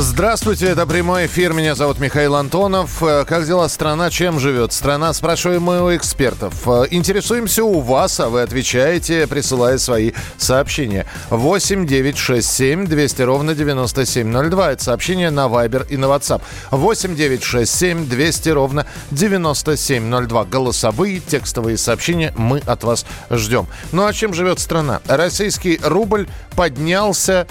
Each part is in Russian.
Здравствуйте, это прямой эфир. Меня зовут Михаил Антонов. Э, как дела страна? Чем живет страна? Спрашиваем мы у экспертов. Э, интересуемся у вас, а вы отвечаете, присылая свои сообщения. 8 9 6 7 200 ровно 9702. Это сообщение на Viber и на WhatsApp. 8 9 6 7 200 ровно 9702. Голосовые, текстовые сообщения мы от вас ждем. Ну а чем живет страна? Российский рубль поднялся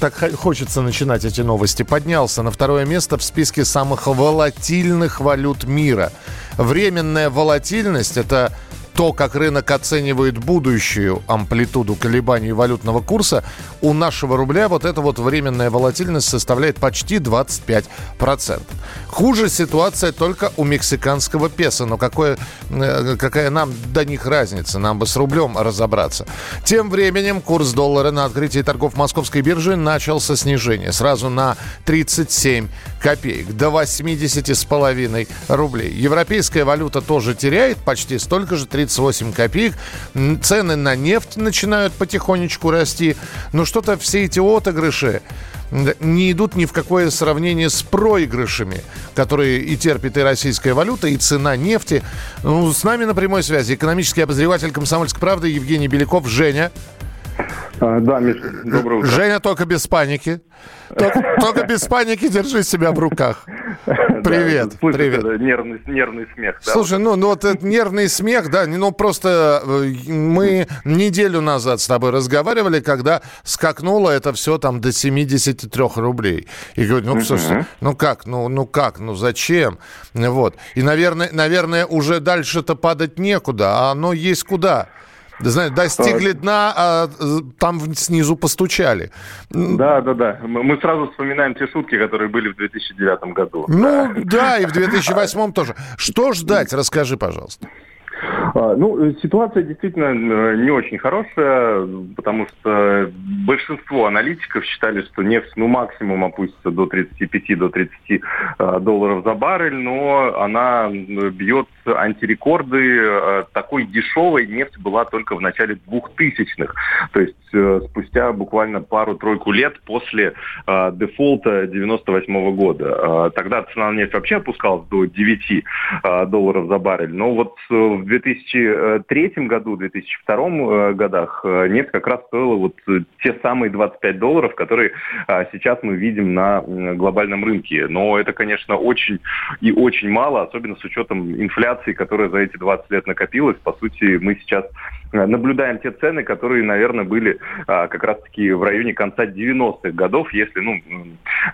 так хочется начинать эти новости, поднялся на второе место в списке самых волатильных валют мира. Временная волатильность – это то, как рынок оценивает будущую амплитуду колебаний валютного курса, у нашего рубля вот эта вот временная волатильность составляет почти 25%. Хуже ситуация только у мексиканского песо. Но какое, э, какая нам до них разница? Нам бы с рублем разобраться. Тем временем курс доллара на открытии торгов московской биржи начался снижение. Сразу на 37 копеек до 80 с половиной рублей. Европейская валюта тоже теряет почти столько же, 30 38 копеек. Цены на нефть начинают потихонечку расти. Но что-то все эти отыгрыши не идут ни в какое сравнение с проигрышами, которые и терпит и российская валюта, и цена нефти. Ну, с нами на прямой связи экономический обозреватель «Комсомольской правды» Евгений Беляков. Женя. А, да, Миша, доброе утро. Женя, только без паники. Только, только без паники держи себя в руках. Привет, да, привет. Нервный, нервный смех. Да? Слушай, ну, ну вот этот нервный смех, да, ну просто э, мы неделю назад с тобой разговаривали, когда скакнуло это все там до 73 рублей. И говорю, ну, слушай, ну как, ну, ну как, ну зачем? Вот. И, наверное, наверное уже дальше-то падать некуда, а оно есть куда. Знаешь, достигли дна, а там снизу постучали. Да, да, да. Мы сразу вспоминаем те шутки, которые были в 2009 году. Ну, да, и в 2008 тоже. Что ждать? Расскажи, пожалуйста. А, ну, ситуация действительно э, не очень хорошая, потому что большинство аналитиков считали, что нефть ну, максимум опустится до 35-30 до 30 э, долларов за баррель, но она бьет антирекорды. Э, такой дешевой нефть была только в начале 2000-х. То есть спустя буквально пару-тройку лет после дефолта 98 -го года. Тогда цена на нефть вообще опускалась до 9 долларов за баррель. Но вот в 2003 году, 2002 э, годах э, нефть как раз стоила вот э, те самые 25 долларов, которые сейчас мы видим на глобальном рынке. Но это, конечно, очень и очень мало, особенно с учетом инфляции, которая за эти 20 лет накопилась. По сути, мы сейчас наблюдаем те цены, которые, наверное, были как раз-таки в районе конца 90-х годов, если ну,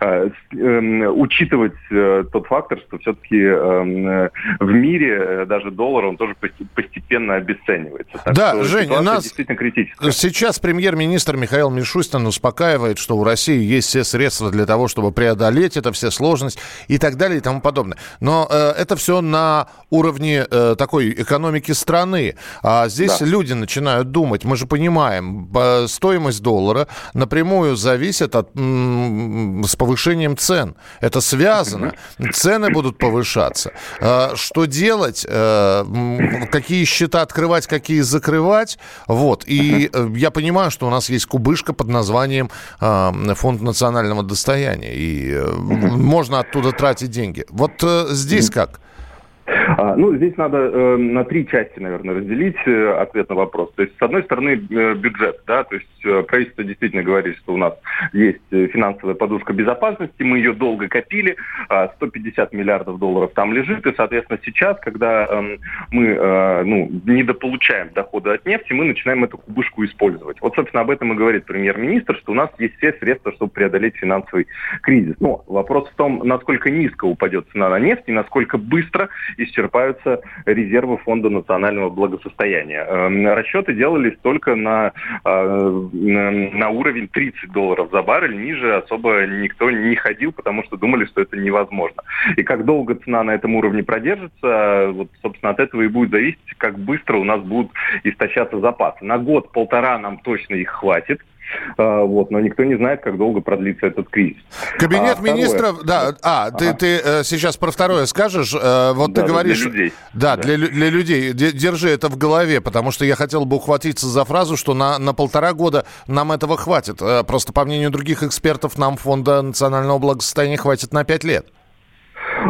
эм, учитывать тот фактор, что все-таки эм, в мире даже доллар, он тоже постепенно обесценивается. Так да, Женя, у нас действительно критическая. сейчас премьер-министр Михаил Мишустин успокаивает, что у России есть все средства для того, чтобы преодолеть это, все сложности и так далее и тому подобное. Но э, это все на уровне э, такой экономики страны. А здесь да. люди начинают думать. Мы же понимаем, стоимость доллара напрямую зависит от, с повышением цен. Это связано. Цены будут повышаться. Э, что делать? Э, какие счета открывать, какие закрывать. Вот. И uh я понимаю, что у нас есть кубышка под названием э, Фонд национального достояния. И э, можно оттуда тратить деньги. Вот э, здесь как? А, ну, здесь надо э, на три части, наверное, разделить э, ответ на вопрос. То есть, с одной стороны, э, бюджет, да, то есть правительство действительно говорит, что у нас есть финансовая подушка безопасности, мы ее долго копили, э, 150 миллиардов долларов там лежит, и, соответственно, сейчас, когда э, мы ну, недополучаем доходы от нефти, мы начинаем эту кубышку использовать. Вот, собственно, об этом и говорит премьер-министр, что у нас есть все средства, чтобы преодолеть финансовый кризис. Но вопрос в том, насколько низко упадет цена на нефть и насколько быстро исчерпаются резервы Фонда национального благосостояния. Эм, расчеты делались только на, э, на уровень 30 долларов за баррель, ниже особо никто не ходил, потому что думали, что это невозможно. И как долго цена на этом уровне продержится, вот, собственно, от этого и будет зависеть, как быстро у нас будут истощаться запасы. На год-полтора нам точно их хватит. Вот, но никто не знает, как долго продлится этот кризис. Кабинет а, министров, второе, да, а, ага. ты, ты сейчас про второе скажешь, вот да, ты говоришь... Для людей. Да, да. Для, для людей. Держи это в голове, потому что я хотел бы ухватиться за фразу, что на, на полтора года нам этого хватит. Просто по мнению других экспертов, нам фонда национального благосостояния хватит на пять лет.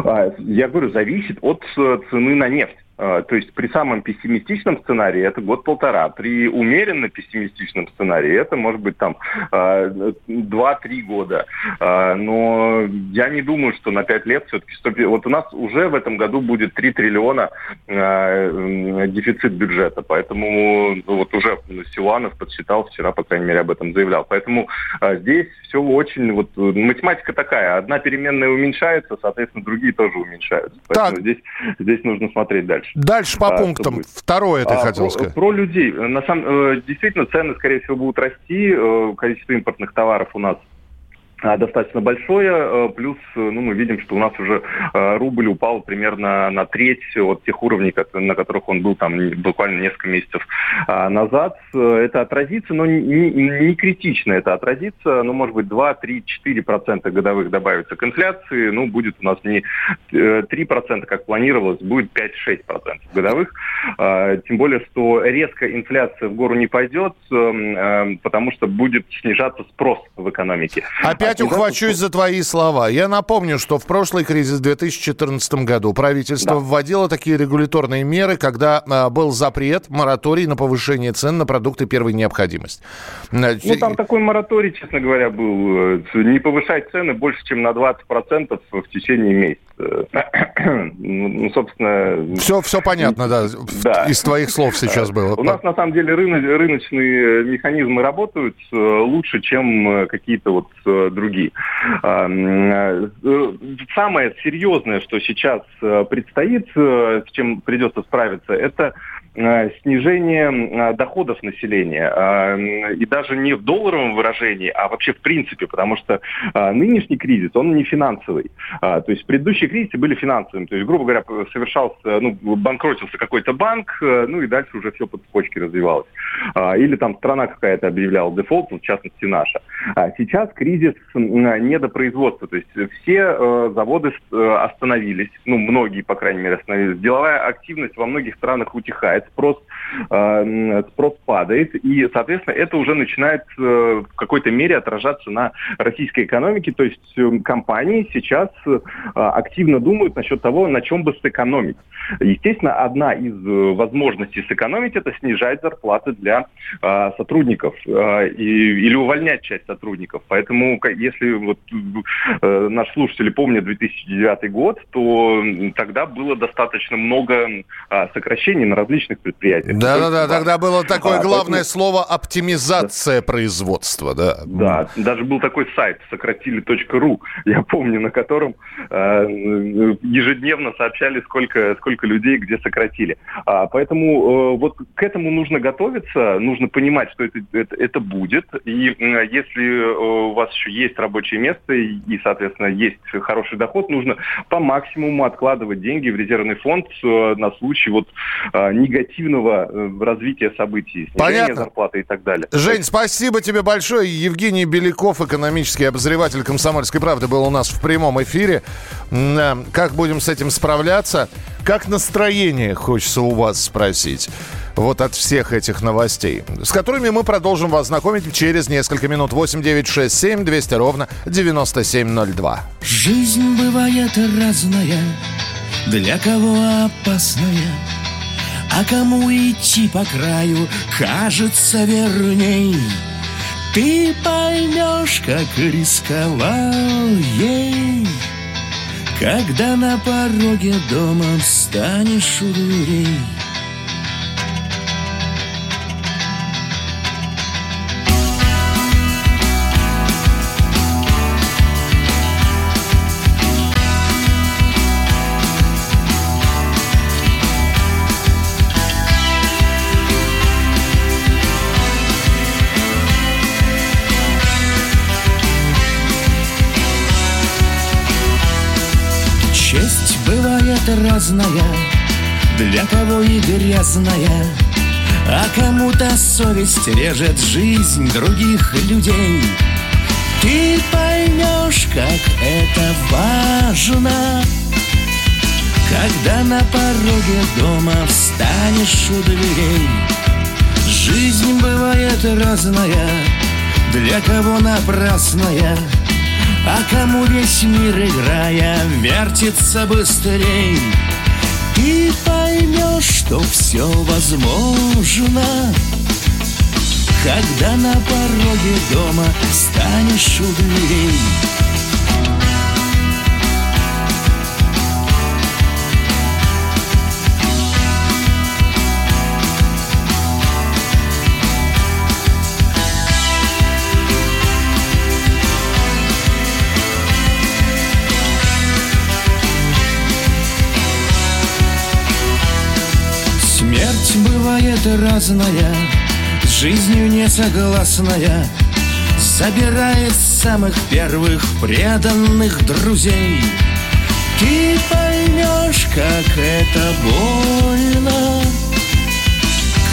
А, я говорю, зависит от э, цены на нефть. А, то есть при самом пессимистичном сценарии это год-полтора. При умеренно пессимистичном сценарии это может быть там 2-3 а, года. А, но я не думаю, что на 5 лет все-таки... Вот у нас уже в этом году будет 3 триллиона дефицит бюджета. Поэтому ну, вот уже Силанов подсчитал вчера, по крайней мере, об этом заявлял. Поэтому здесь все очень... Вот, математика такая. Одна переменная уменьшается, соответственно, другие тоже уменьшаются. Поэтому так. здесь, здесь нужно смотреть дальше дальше. Дальше по а, пунктам. Второе ты а, хотел про, сказать. Про людей. На самом, э, действительно, цены, скорее всего, будут расти. Э, количество импортных товаров у нас достаточно большое, э, плюс ну, мы видим, что у нас уже э, рубль упал примерно на треть от тех уровней, на которых он был там буквально несколько месяцев а, назад. Это отразится, но не, критично это отразится, ну, может быть, 2, 3, 4 процента годовых добавится к инфляции, ну, будет у нас не 3 э, процента, как планировалось, будет 5-6 процентов годовых. А, тем более, что резко инфляция в гору не пойдет, эм, потому что будет снижаться спрос в экономике. Опять опять ухвачусь за твои слова. Я напомню, что в прошлый кризис в 2014 году правительство да. вводило такие регуляторные меры, когда э, был запрет, мораторий на повышение цен на продукты первой необходимости. Ну, там такой мораторий, честно говоря, был. Э, не повышать цены больше, чем на 20% в течение месяца. Ну, ну, собственно... Все, все понятно, да, да. из твоих слов сейчас было. У нас, на самом деле, рынок, рыночные механизмы работают э, лучше, чем э, какие-то вот другие. А, самое серьезное, что сейчас предстоит, с чем придется справиться, это Э, снижение э, доходов населения. Э, и даже не в долларовом выражении, а вообще в принципе, потому что нынешний кризис, он не финансовый. То есть предыдущие кризисы были финансовыми. То есть, грубо говоря, совершался, ну, банкротился какой-то банк, ну и дальше уже все по цепочке развивалось. Или там страна какая-то объявляла дефолт, в частности наша. А сейчас кризис недопроизводства. То есть все заводы остановились, ну, многие, по крайней мере, остановились. Деловая активность во многих странах утихает спрос, э, спрос падает, и, соответственно, это уже начинает э, в какой-то мере отражаться на российской экономике, то есть э, компании сейчас активно думают насчет того, на чем бы сэкономить. Естественно, одна из возможностей сэкономить – это снижать зарплаты для сотрудников или увольнять часть сотрудников. Поэтому, если вот наш слушатель помнит 2009 год, то тогда было достаточно много сокращений на различных различных предприятиях. Да-да-да, тогда было такое а, главное поэтому... слово оптимизация да. производства, да. Да, даже был такой сайт сократили.ру, я помню, на котором э, ежедневно сообщали, сколько, сколько людей где сократили. А, поэтому э, вот к этому нужно готовиться, нужно понимать, что это, это, это будет. И э, если э, у вас еще есть рабочее место и, и, соответственно, есть хороший доход, нужно по максимуму откладывать деньги в резервный фонд э, на случай вот э, негативного э, развития событий, снижения зарплаты и так далее. Жень, спасибо тебе большое. Евгений Беляков, экономический обозреватель «Комсомольской правды», был у нас в прямом эфире. Э, как будем с этим справляться? Как настроение, хочется у вас спросить вот от всех этих новостей, с которыми мы продолжим вас знакомить через несколько минут. 8 9 6 7 200 ровно 9702. Жизнь бывает разная, для кого опасная а кому идти по краю кажется верней. Ты поймешь, как рисковал ей. Когда на пороге дома встанешь у дверей разная, для кого и грязная, А кому-то совесть режет жизнь других людей. Ты поймешь, как это важно Когда на пороге дома встанешь у дверей. Жизнь бывает разная, для кого напрасная. А кому весь мир, играя, вертится быстрей Ты поймешь, что все возможно. Когда на пороге дома станешь у дверей бывает разная, с жизнью несогласная, Собирает самых первых преданных друзей. Ты поймешь, как это больно,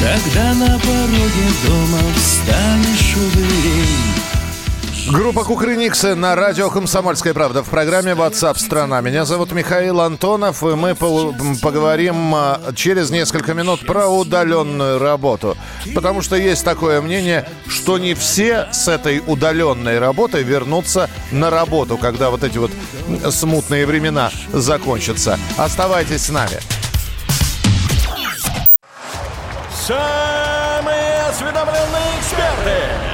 Когда на пороге дома встанешь у дверей. Группа Кукрыниксы на радио «Комсомольская правда» в программе WhatsApp страна». Меня зовут Михаил Антонов, и мы поговорим а, через несколько минут про удаленную работу. Потому что есть такое мнение, что не все с этой удаленной работой вернутся на работу, когда вот эти вот смутные времена закончатся. Оставайтесь с нами. Самые осведомленные эксперты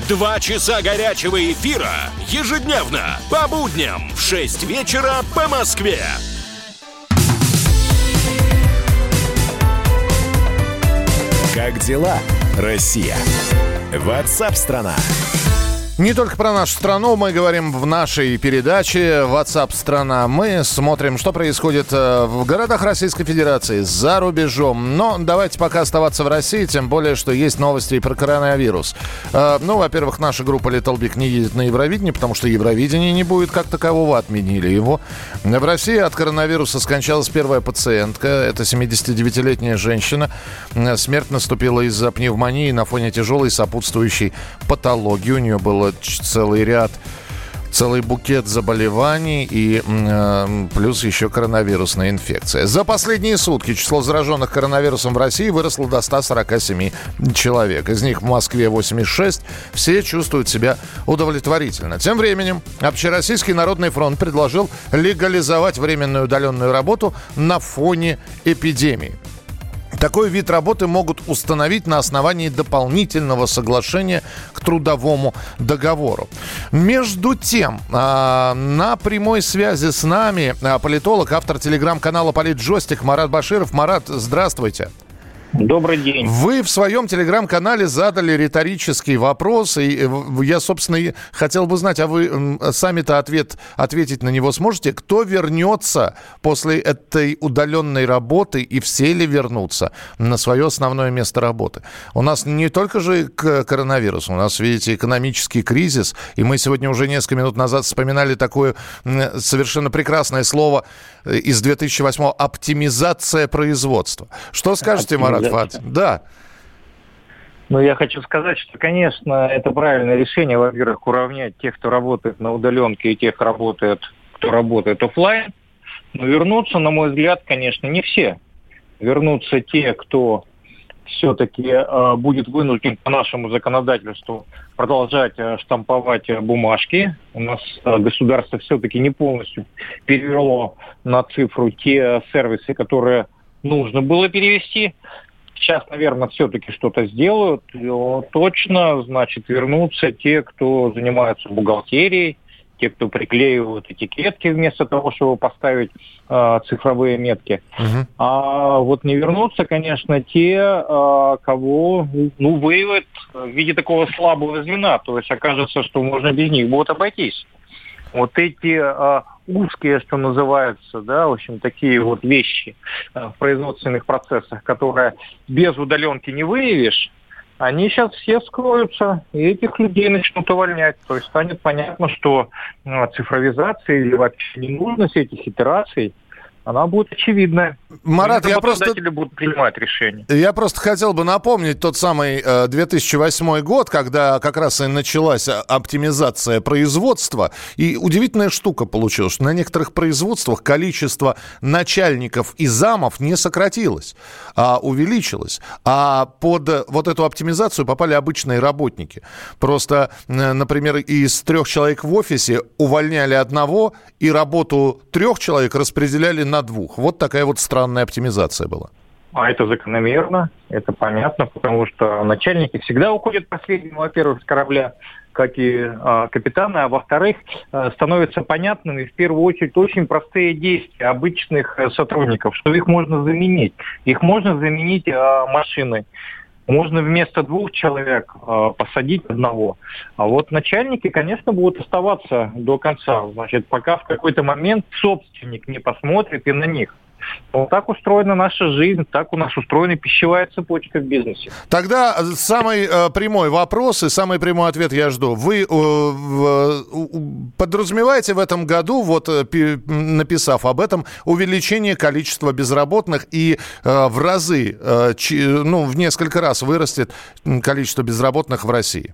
Два часа горячего эфира ежедневно по будням в 6 вечера по Москве. Как дела, Россия? Ватсап-страна! страна не только про нашу страну мы говорим в нашей передаче WhatsApp страна. Мы смотрим, что происходит э, в городах Российской Федерации, за рубежом. Но давайте пока оставаться в России, тем более, что есть новости и про коронавирус. Э, ну, во-первых, наша группа Little Big не едет на Евровидение, потому что Евровидение не будет как такового, отменили его. В России от коронавируса скончалась первая пациентка. Это 79-летняя женщина. Смерть наступила из-за пневмонии на фоне тяжелой сопутствующей патологии. У нее было целый ряд целый букет заболеваний и э, плюс еще коронавирусная инфекция. За последние сутки число зараженных коронавирусом в России выросло до 147 человек. Из них в Москве 86. Все чувствуют себя удовлетворительно. Тем временем Общероссийский народный фронт предложил легализовать временную удаленную работу на фоне эпидемии. Такой вид работы могут установить на основании дополнительного соглашения к трудовому договору. Между тем, а, на прямой связи с нами а, политолог, автор телеграм-канала «Политджойстик» Марат Баширов. Марат, здравствуйте. Добрый день. Вы в своем телеграм-канале задали риторический вопрос, и э, я, собственно, хотел бы знать, а вы сами-то ответ, ответить на него сможете? Кто вернется после этой удаленной работы и все ли вернутся на свое основное место работы? У нас не только же коронавирус, у нас, видите, экономический кризис, и мы сегодня уже несколько минут назад вспоминали такое совершенно прекрасное слово э, из 2008 оптимизация производства. Что скажете, Марат? Фат. Да. Ну, я хочу сказать, что, конечно, это правильное решение, во-первых, уравнять тех, кто работает на удаленке, и тех, кто работает, кто работает офлайн. Но вернуться, на мой взгляд, конечно, не все. Вернутся те, кто все-таки э, будет вынужден по нашему законодательству продолжать э, штамповать э, бумажки. У нас э, государство все-таки не полностью перевело на цифру те сервисы, которые нужно было перевести. Сейчас, наверное, все-таки что-то сделают. Точно, значит, вернутся те, кто занимается бухгалтерией, те, кто приклеивают этикетки вместо того, чтобы поставить э, цифровые метки. Угу. А вот не вернутся, конечно, те, э, кого ну, выявят в виде такого слабого звена. То есть окажется, что можно без них будет обойтись. Вот эти э, узкие, что называется, да, в общем, такие вот вещи э, в производственных процессах, которые без удаленки не выявишь, они сейчас все скроются, и этих людей начнут увольнять. То есть станет понятно, что ну, цифровизация или вообще ненужность этих итераций – она будет очевидная. Марат, я просто... будут принимать решения. Я просто хотел бы напомнить тот самый 2008 э, год, когда как раз и началась оптимизация производства. И удивительная штука получилась, что на некоторых производствах количество начальников и замов не сократилось, а увеличилось. А под вот эту оптимизацию попали обычные работники. Просто, э, например, из трех человек в офисе увольняли одного, и работу трех человек распределяли на двух. Вот такая вот странная оптимизация была. А это закономерно, это понятно, потому что начальники всегда уходят последним, во-первых, с корабля, как и э, капитаны, а во-вторых, э, становятся понятными в первую очередь очень простые действия обычных э, сотрудников, что их можно заменить. Их можно заменить э, машиной. Можно вместо двух человек э, посадить одного. А вот начальники, конечно, будут оставаться до конца. Значит, пока в какой-то момент собственник не посмотрит и на них. Вот так устроена наша жизнь, так у нас устроена пищевая цепочка в бизнесе. Тогда самый э, прямой вопрос и самый прямой ответ я жду. Вы э, э, подразумеваете в этом году, вот э, написав об этом, увеличение количества безработных и э, в разы, э, ч, ну, в несколько раз вырастет количество безработных в России?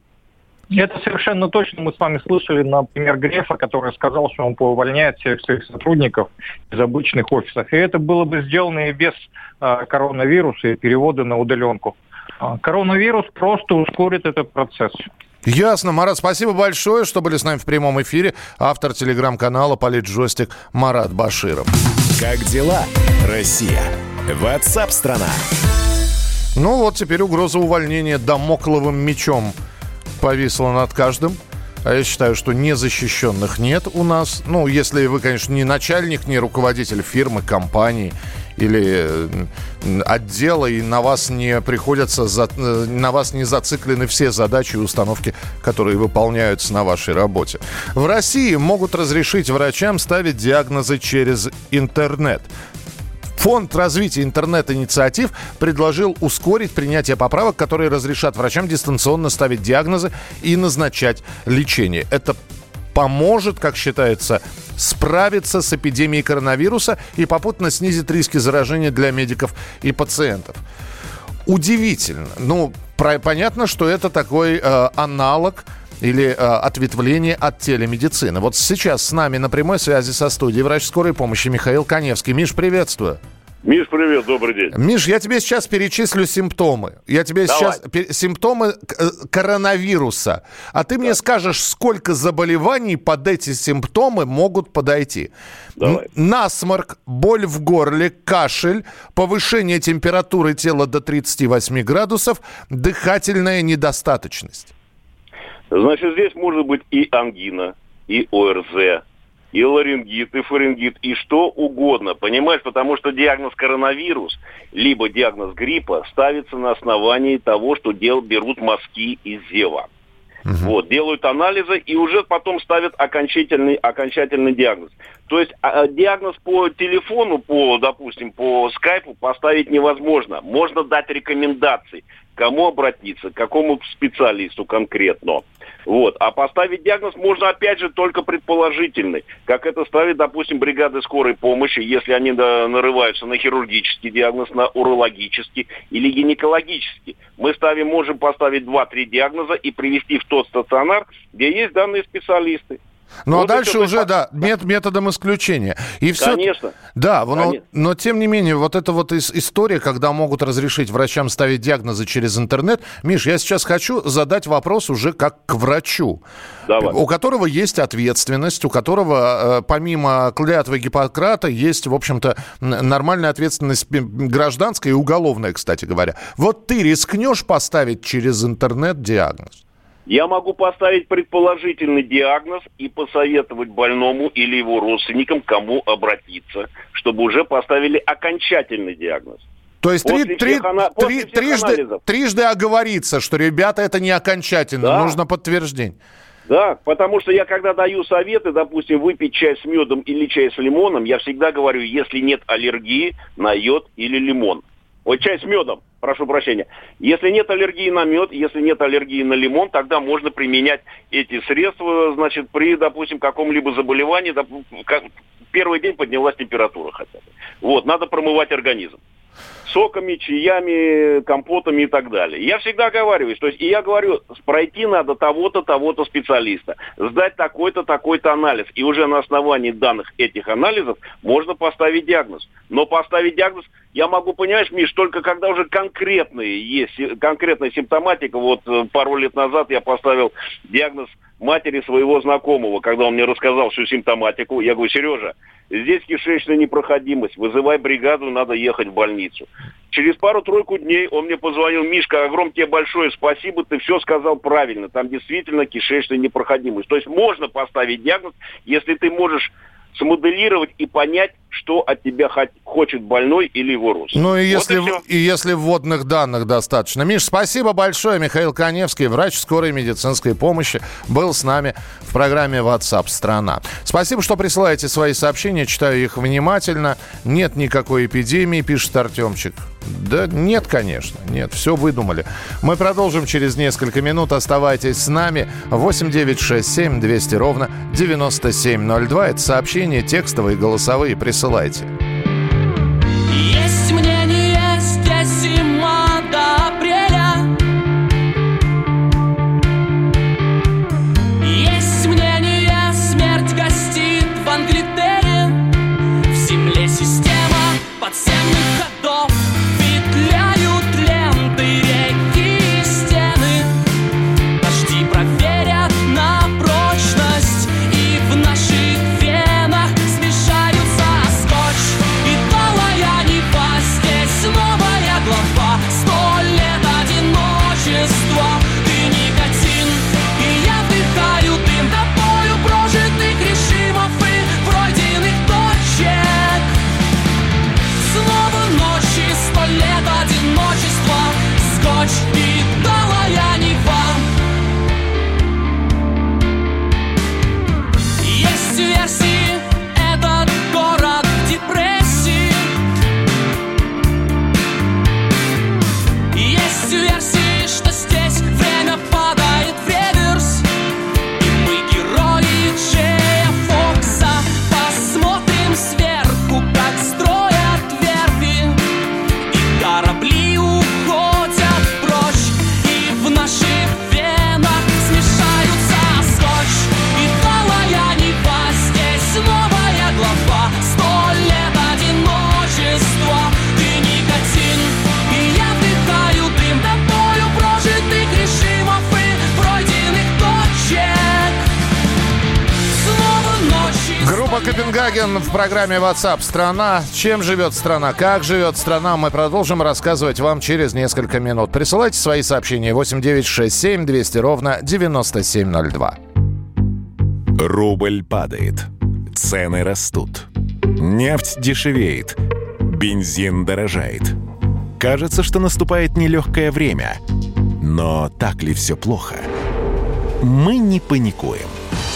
Это совершенно точно. Мы с вами слышали, например, Грефа, который сказал, что он поувольняет всех своих сотрудников из обычных офисов. И это было бы сделано и без э, коронавируса и перевода на удаленку. А коронавирус просто ускорит этот процесс. Ясно, Марат, спасибо большое, что были с нами в прямом эфире. Автор телеграм-канала «Политджойстик» Марат Баширов. Как дела, Россия? Ватсап-страна! Ну вот теперь угроза увольнения домокловым мечом – повисла над каждым. А я считаю, что незащищенных нет у нас. Ну, если вы, конечно, не начальник, не руководитель фирмы, компании или отдела, и на вас не приходятся, э, на вас не зациклены все задачи и установки, которые выполняются на вашей работе. В России могут разрешить врачам ставить диагнозы через интернет. Фонд развития интернет-инициатив предложил ускорить принятие поправок, которые разрешат врачам дистанционно ставить диагнозы и назначать лечение. Это поможет, как считается, справиться с эпидемией коронавируса и попутно снизит риски заражения для медиков и пациентов. Удивительно. Ну, про, понятно, что это такой э, аналог или э, ответвление от телемедицины. Вот сейчас с нами на прямой связи со студией врач скорой помощи Михаил Коневский. Миш, приветствую. Миш, привет, добрый день. Миш, я тебе сейчас перечислю симптомы. Я тебе Давай. сейчас симптомы э, коронавируса. А ты да. мне скажешь, сколько заболеваний под эти симптомы могут подойти. Давай. Насморк, боль в горле, кашель, повышение температуры тела до 38 градусов, дыхательная недостаточность. Значит, здесь может быть и ангина, и ОРЗ, и ларингит, и фарингит, и что угодно, понимаешь? Потому что диагноз коронавирус, либо диагноз гриппа ставится на основании того, что дел берут мазки из зева. Угу. Вот, делают анализы и уже потом ставят окончательный, окончательный диагноз. То есть а, а, диагноз по телефону, по, допустим, по скайпу поставить невозможно. Можно дать рекомендации, кому обратиться, к какому специалисту конкретно. Вот. А поставить диагноз можно, опять же, только предположительный. Как это ставит, допустим, бригады скорой помощи, если они нарываются на хирургический диагноз, на урологический или гинекологический. Мы ставим, можем поставить 2-3 диагноза и привести в тот стационар, где есть данные специалисты. Ну, а дальше уже, да, мет, методом исключения. И все... Конечно. Да, но, но тем не менее, вот эта вот история, когда могут разрешить врачам ставить диагнозы через интернет. Миш, я сейчас хочу задать вопрос уже как к врачу. Давай. У которого есть ответственность, у которого, э, помимо клятвы Гиппократа, есть, в общем-то, нормальная ответственность гражданская и уголовная, кстати говоря. Вот ты рискнешь поставить через интернет диагноз? Я могу поставить предположительный диагноз и посоветовать больному или его родственникам, кому обратиться, чтобы уже поставили окончательный диагноз. То есть три, три, ана... три, трижды, трижды оговориться, что, ребята, это не окончательно, да. нужно подтверждение. Да, потому что я когда даю советы, допустим, выпить чай с медом или чай с лимоном, я всегда говорю, если нет аллергии на йод или лимон. Вот чай с медом, прошу прощения. Если нет аллергии на мед, если нет аллергии на лимон, тогда можно применять эти средства, значит, при, допустим, каком-либо заболевании, первый день поднялась температура хотя бы. Вот, надо промывать организм соками, чаями, компотами и так далее. Я всегда говорю, то есть, и я говорю, пройти надо того-то, того-то специалиста, сдать такой-то, такой-то анализ, и уже на основании данных этих анализов можно поставить диагноз. Но поставить диагноз я могу, понимаешь, Миш, только когда уже конкретные есть, конкретная симптоматика. Вот э, пару лет назад я поставил диагноз матери своего знакомого, когда он мне рассказал всю симптоматику. Я говорю, Сережа, Здесь кишечная непроходимость. Вызывай бригаду, надо ехать в больницу. Через пару-тройку дней он мне позвонил, Мишка, огромное тебе большое спасибо, ты все сказал правильно. Там действительно кишечная непроходимость. То есть можно поставить диагноз, если ты можешь смоделировать и понять, что от тебя хочет больной или его родственник. Ну и если, вот и, и если вводных данных достаточно. Миш, спасибо большое. Михаил Коневский, врач скорой медицинской помощи, был с нами в программе WhatsApp страна. Спасибо, что присылаете свои сообщения, читаю их внимательно. Нет никакой эпидемии, пишет Артемчик. Да нет, конечно, нет, все выдумали. Мы продолжим через несколько минут. Оставайтесь с нами. 8 9 6 7 200 ровно 9702. Это сообщение текстовые, голосовые. Присылайте. Есть Копенгаген в программе WhatsApp «Страна». Чем живет страна? Как живет страна? Мы продолжим рассказывать вам через несколько минут. Присылайте свои сообщения 8967 200 ровно 9702. Рубль падает. Цены растут. Нефть дешевеет. Бензин дорожает. Кажется, что наступает нелегкое время. Но так ли все плохо? Мы не паникуем.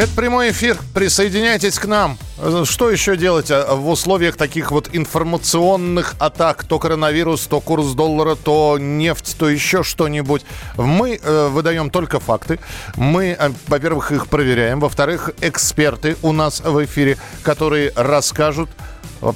Это прямой эфир. Присоединяйтесь к нам. Что еще делать а, в условиях таких вот информационных атак? То коронавирус, то курс доллара, то нефть, то еще что-нибудь. Мы э, выдаем только факты. Мы, э, во-первых, их проверяем. Во-вторых, эксперты у нас в эфире, которые расскажут,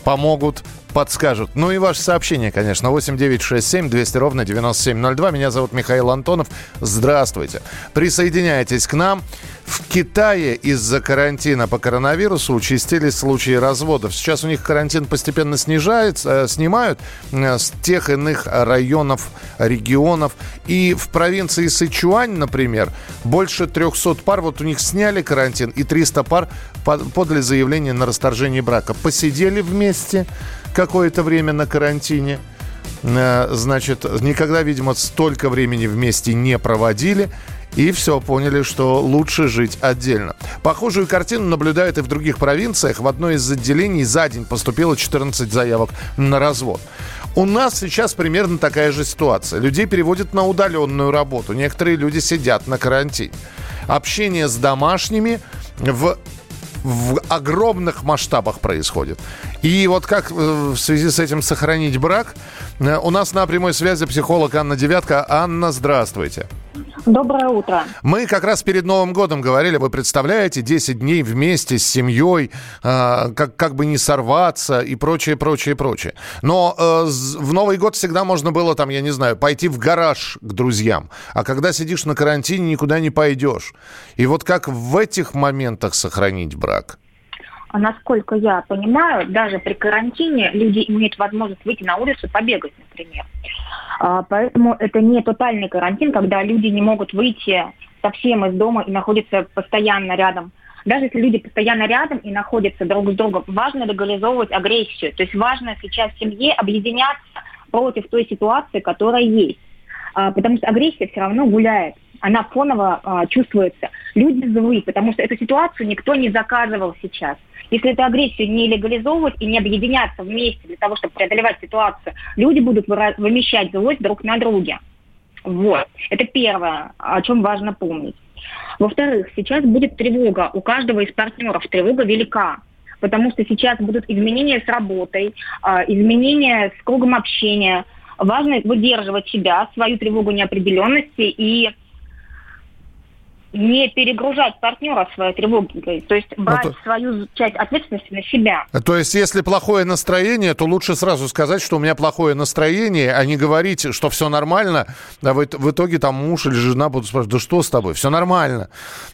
помогут подскажут. Ну и ваше сообщение, конечно, 8967 200 ровно 9702. Меня зовут Михаил Антонов. Здравствуйте. Присоединяйтесь к нам. В Китае из-за карантина по коронавирусу участились случаи разводов. Сейчас у них карантин постепенно снижается, э, снимают э, с тех иных районов, регионов. И в провинции Сычуань, например, больше 300 пар, вот у них сняли карантин, и 300 пар подали заявление на расторжение брака. Посидели вместе какое-то время на карантине – значит, никогда, видимо, столько времени вместе не проводили. И все, поняли, что лучше жить отдельно. Похожую картину наблюдают и в других провинциях. В одной из отделений за день поступило 14 заявок на развод. У нас сейчас примерно такая же ситуация. Людей переводят на удаленную работу. Некоторые люди сидят на карантине. Общение с домашними в в огромных масштабах происходит. И вот как э, в связи с этим сохранить брак? Э, у нас на прямой связи психолог Анна Девятка. Анна, здравствуйте. Доброе утро. Мы как раз перед Новым годом говорили, вы представляете, 10 дней вместе с семьей, э, как, как бы не сорваться и прочее, прочее, прочее. Но э, в Новый год всегда можно было, там, я не знаю, пойти в гараж к друзьям. А когда сидишь на карантине, никуда не пойдешь. И вот как в этих моментах сохранить брак? А насколько я понимаю, даже при карантине люди имеют возможность выйти на улицу, побегать, например. А, поэтому это не тотальный карантин, когда люди не могут выйти совсем из дома и находятся постоянно рядом. Даже если люди постоянно рядом и находятся друг с другом, важно легализовывать агрессию. То есть важно сейчас в семье объединяться против той ситуации, которая есть. А, потому что агрессия все равно гуляет. Она фоново чувствуется. Люди злы, потому что эту ситуацию никто не заказывал сейчас. Если эту агрессию не легализовывать и не объединяться вместе для того, чтобы преодолевать ситуацию, люди будут вымещать злость друг на друге. Вот. Это первое, о чем важно помнить. Во-вторых, сейчас будет тревога. У каждого из партнеров тревога велика. Потому что сейчас будут изменения с работой, а, изменения с кругом общения. Важно выдерживать себя, свою тревогу неопределенности и не перегружать партнера своей тревогой, то есть ну, брать ну, то... свою часть ответственности на себя. То есть, если плохое настроение, то лучше сразу сказать, что у меня плохое настроение, а не говорить, что все нормально, а в, в итоге там муж или жена будут спрашивать, да что с тобой, все нормально.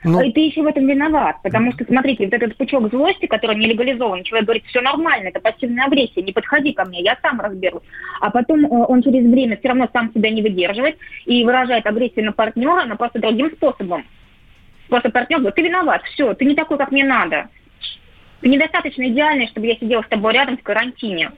Ну... И ты еще в этом виноват, потому что, смотрите, вот этот пучок злости, который не легализован, человек говорит, все нормально, это пассивная агрессия, не подходи ко мне, я сам разберусь. А потом э, он через время все равно сам себя не выдерживает и выражает агрессию на партнера, но просто другим способом. Просто партнер говорит, ты виноват, все, ты не такой, как мне надо. Ты недостаточно идеальный, чтобы я сидела с тобой рядом в карантине.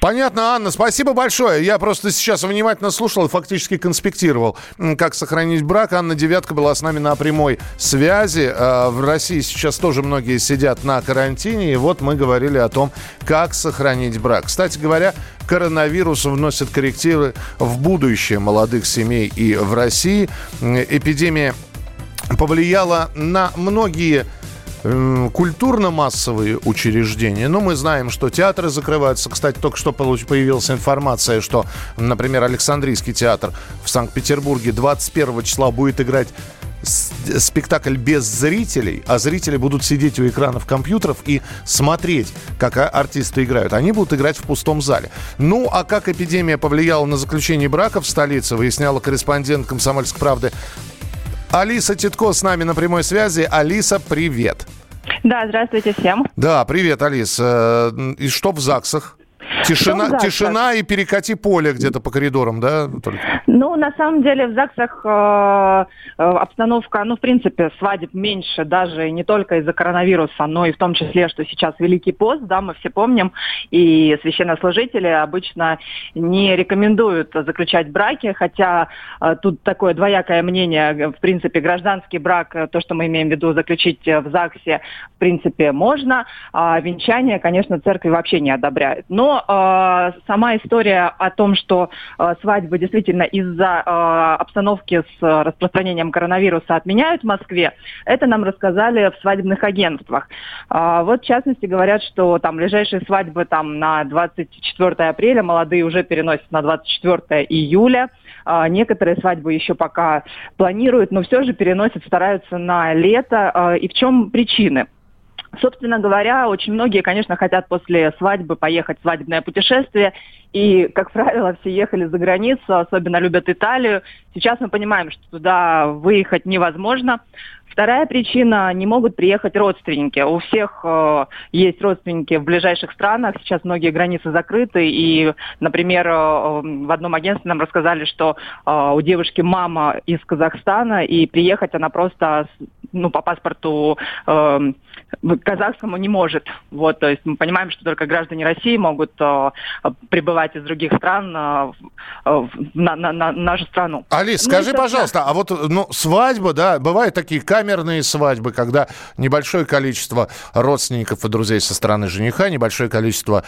Понятно, Анна, спасибо большое. Я просто сейчас внимательно слушал и фактически конспектировал, как сохранить брак. Анна Девятка была с нами на прямой связи. А, в России сейчас тоже многие сидят на карантине, и вот мы говорили о том, как сохранить брак. Кстати говоря, коронавирус вносит коррективы в будущее молодых семей и в России. Эпидемия повлияло на многие культурно-массовые учреждения. Ну, мы знаем, что театры закрываются. Кстати, только что появилась информация, что, например, Александрийский театр в Санкт-Петербурге 21 числа будет играть спектакль без зрителей, а зрители будут сидеть у экранов компьютеров и смотреть, как артисты играют. Они будут играть в пустом зале. Ну, а как эпидемия повлияла на заключение брака в столице, выясняла корреспондент «Комсомольской правды» Алиса Титко с нами на прямой связи. Алиса, привет. Да, здравствуйте всем. Да, привет, Алиса. И что в ЗАГСах? Тишина, ну, тишина и перекати поле где-то по коридорам, да? Только? Ну, на самом деле в ЗАГСах э, э, обстановка, ну, в принципе, свадеб меньше даже не только из-за коронавируса, но и в том числе, что сейчас Великий пост, да, мы все помним, и священнослужители обычно не рекомендуют заключать браки, хотя э, тут такое двоякое мнение, в принципе, гражданский брак, э, то, что мы имеем в виду заключить в ЗАГСе, в принципе, можно, а венчание, конечно, церковь вообще не одобряет. Но э, сама история о том, что э, свадьбы действительно из-за э, обстановки с распространением коронавируса отменяют в Москве, это нам рассказали в свадебных агентствах. Э, вот в частности говорят, что там ближайшие свадьбы там на 24 апреля, молодые уже переносят на 24 июля. Э, некоторые свадьбы еще пока планируют, но все же переносят, стараются на лето. Э, и в чем причины? Собственно говоря, очень многие, конечно, хотят после свадьбы поехать в свадебное путешествие. И, как правило, все ехали за границу, особенно любят Италию. Сейчас мы понимаем, что туда выехать невозможно. Вторая причина – не могут приехать родственники. У всех э, есть родственники в ближайших странах. Сейчас многие границы закрыты. И, например, э, в одном агентстве нам рассказали, что э, у девушки мама из Казахстана, и приехать она просто ну, по паспорту э, казахскому не может. Вот, то есть мы понимаем, что только граждане России могут э, прибывать из других стран э, на, на, на нашу страну. Алис, ну, скажи, пожалуйста, а вот ну, свадьба, да, бывают такие камерные свадьбы, когда небольшое количество родственников и друзей со стороны жениха, небольшое количество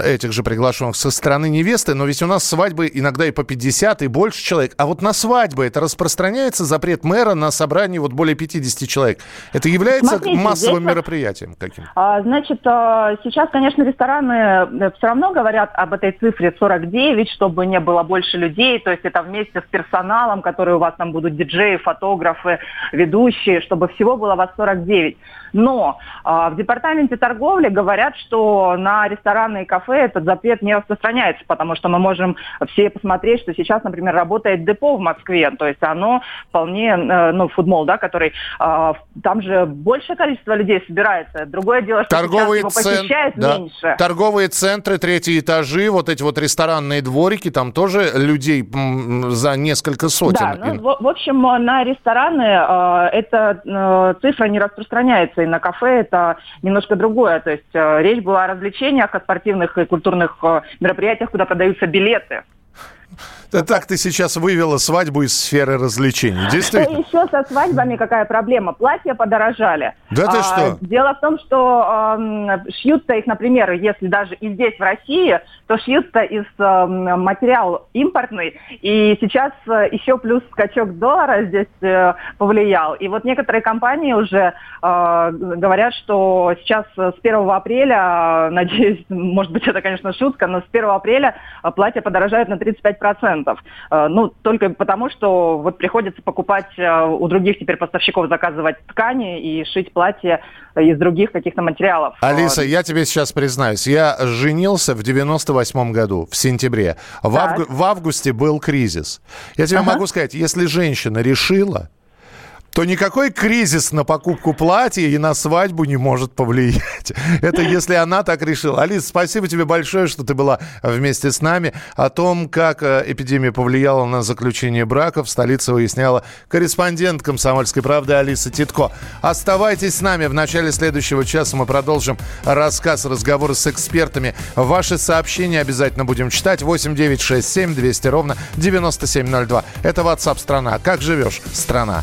этих же приглашенных со стороны невесты, но ведь у нас свадьбы иногда и по 50, и больше человек. А вот на свадьбы это распространяется запрет мэра на собрании вот более 50 человек. Это является Смотрите, массовым здесь, мероприятием каким? А, значит, а, сейчас, конечно, рестораны э, все равно говорят об этой цифре 49, чтобы не было больше людей, то есть это вместе с персоналом, который у вас там будут диджеи, фотографы, ведущие, чтобы всего было вас 49. Но а, в департаменте торговли говорят, что на рестораны и кафе этот запрет не распространяется, потому что мы можем все посмотреть, что сейчас, например, работает депо в Москве, то есть оно вполне, э, ну, футбол, да, который, а, там же большее количество людей собирается. Другое дело, что Торговые его посещает да. меньше. Торговые центры, третьи этажи, вот эти вот ресторанные дворики, там тоже людей за несколько сотен. Да, ну, в, в общем, на рестораны э, эта э, цифра не распространяется и на кафе это немножко другое. То есть э, речь была о развлечениях, о спортивных и культурных э, мероприятиях, куда продаются билеты. Так ты сейчас вывела свадьбу из сферы развлечений, действительно. Еще со свадьбами какая проблема? Платья подорожали. Да ты а, что? Дело в том, что э, шьются их, например, если даже и здесь, в России, то шьются из э, материал импортный. И сейчас э, еще плюс скачок доллара здесь э, повлиял. И вот некоторые компании уже э, говорят, что сейчас с 1 апреля, надеюсь, может быть, это, конечно, шутка, но с 1 апреля платья подорожают на 35% процентов. Э, ну, только потому, что вот приходится покупать э, у других теперь поставщиков заказывать ткани и шить платья из других каких-то материалов. Алиса, я тебе сейчас признаюсь, я женился в 98 году, в сентябре. В, авгу- в августе был кризис. Я тебе ага. могу сказать, если женщина решила, то никакой кризис на покупку платья и на свадьбу не может повлиять. Это если она так решила. Алис, спасибо тебе большое, что ты была вместе с нами. О том, как э, эпидемия повлияла на заключение брака, в столице выясняла корреспондент «Комсомольской правды» Алиса Титко. Оставайтесь с нами. В начале следующего часа мы продолжим рассказ, разговоры с экспертами. Ваши сообщения обязательно будем читать. 8 9 6 7 200 ровно 9702. Это WhatsApp страна. Как живешь, страна?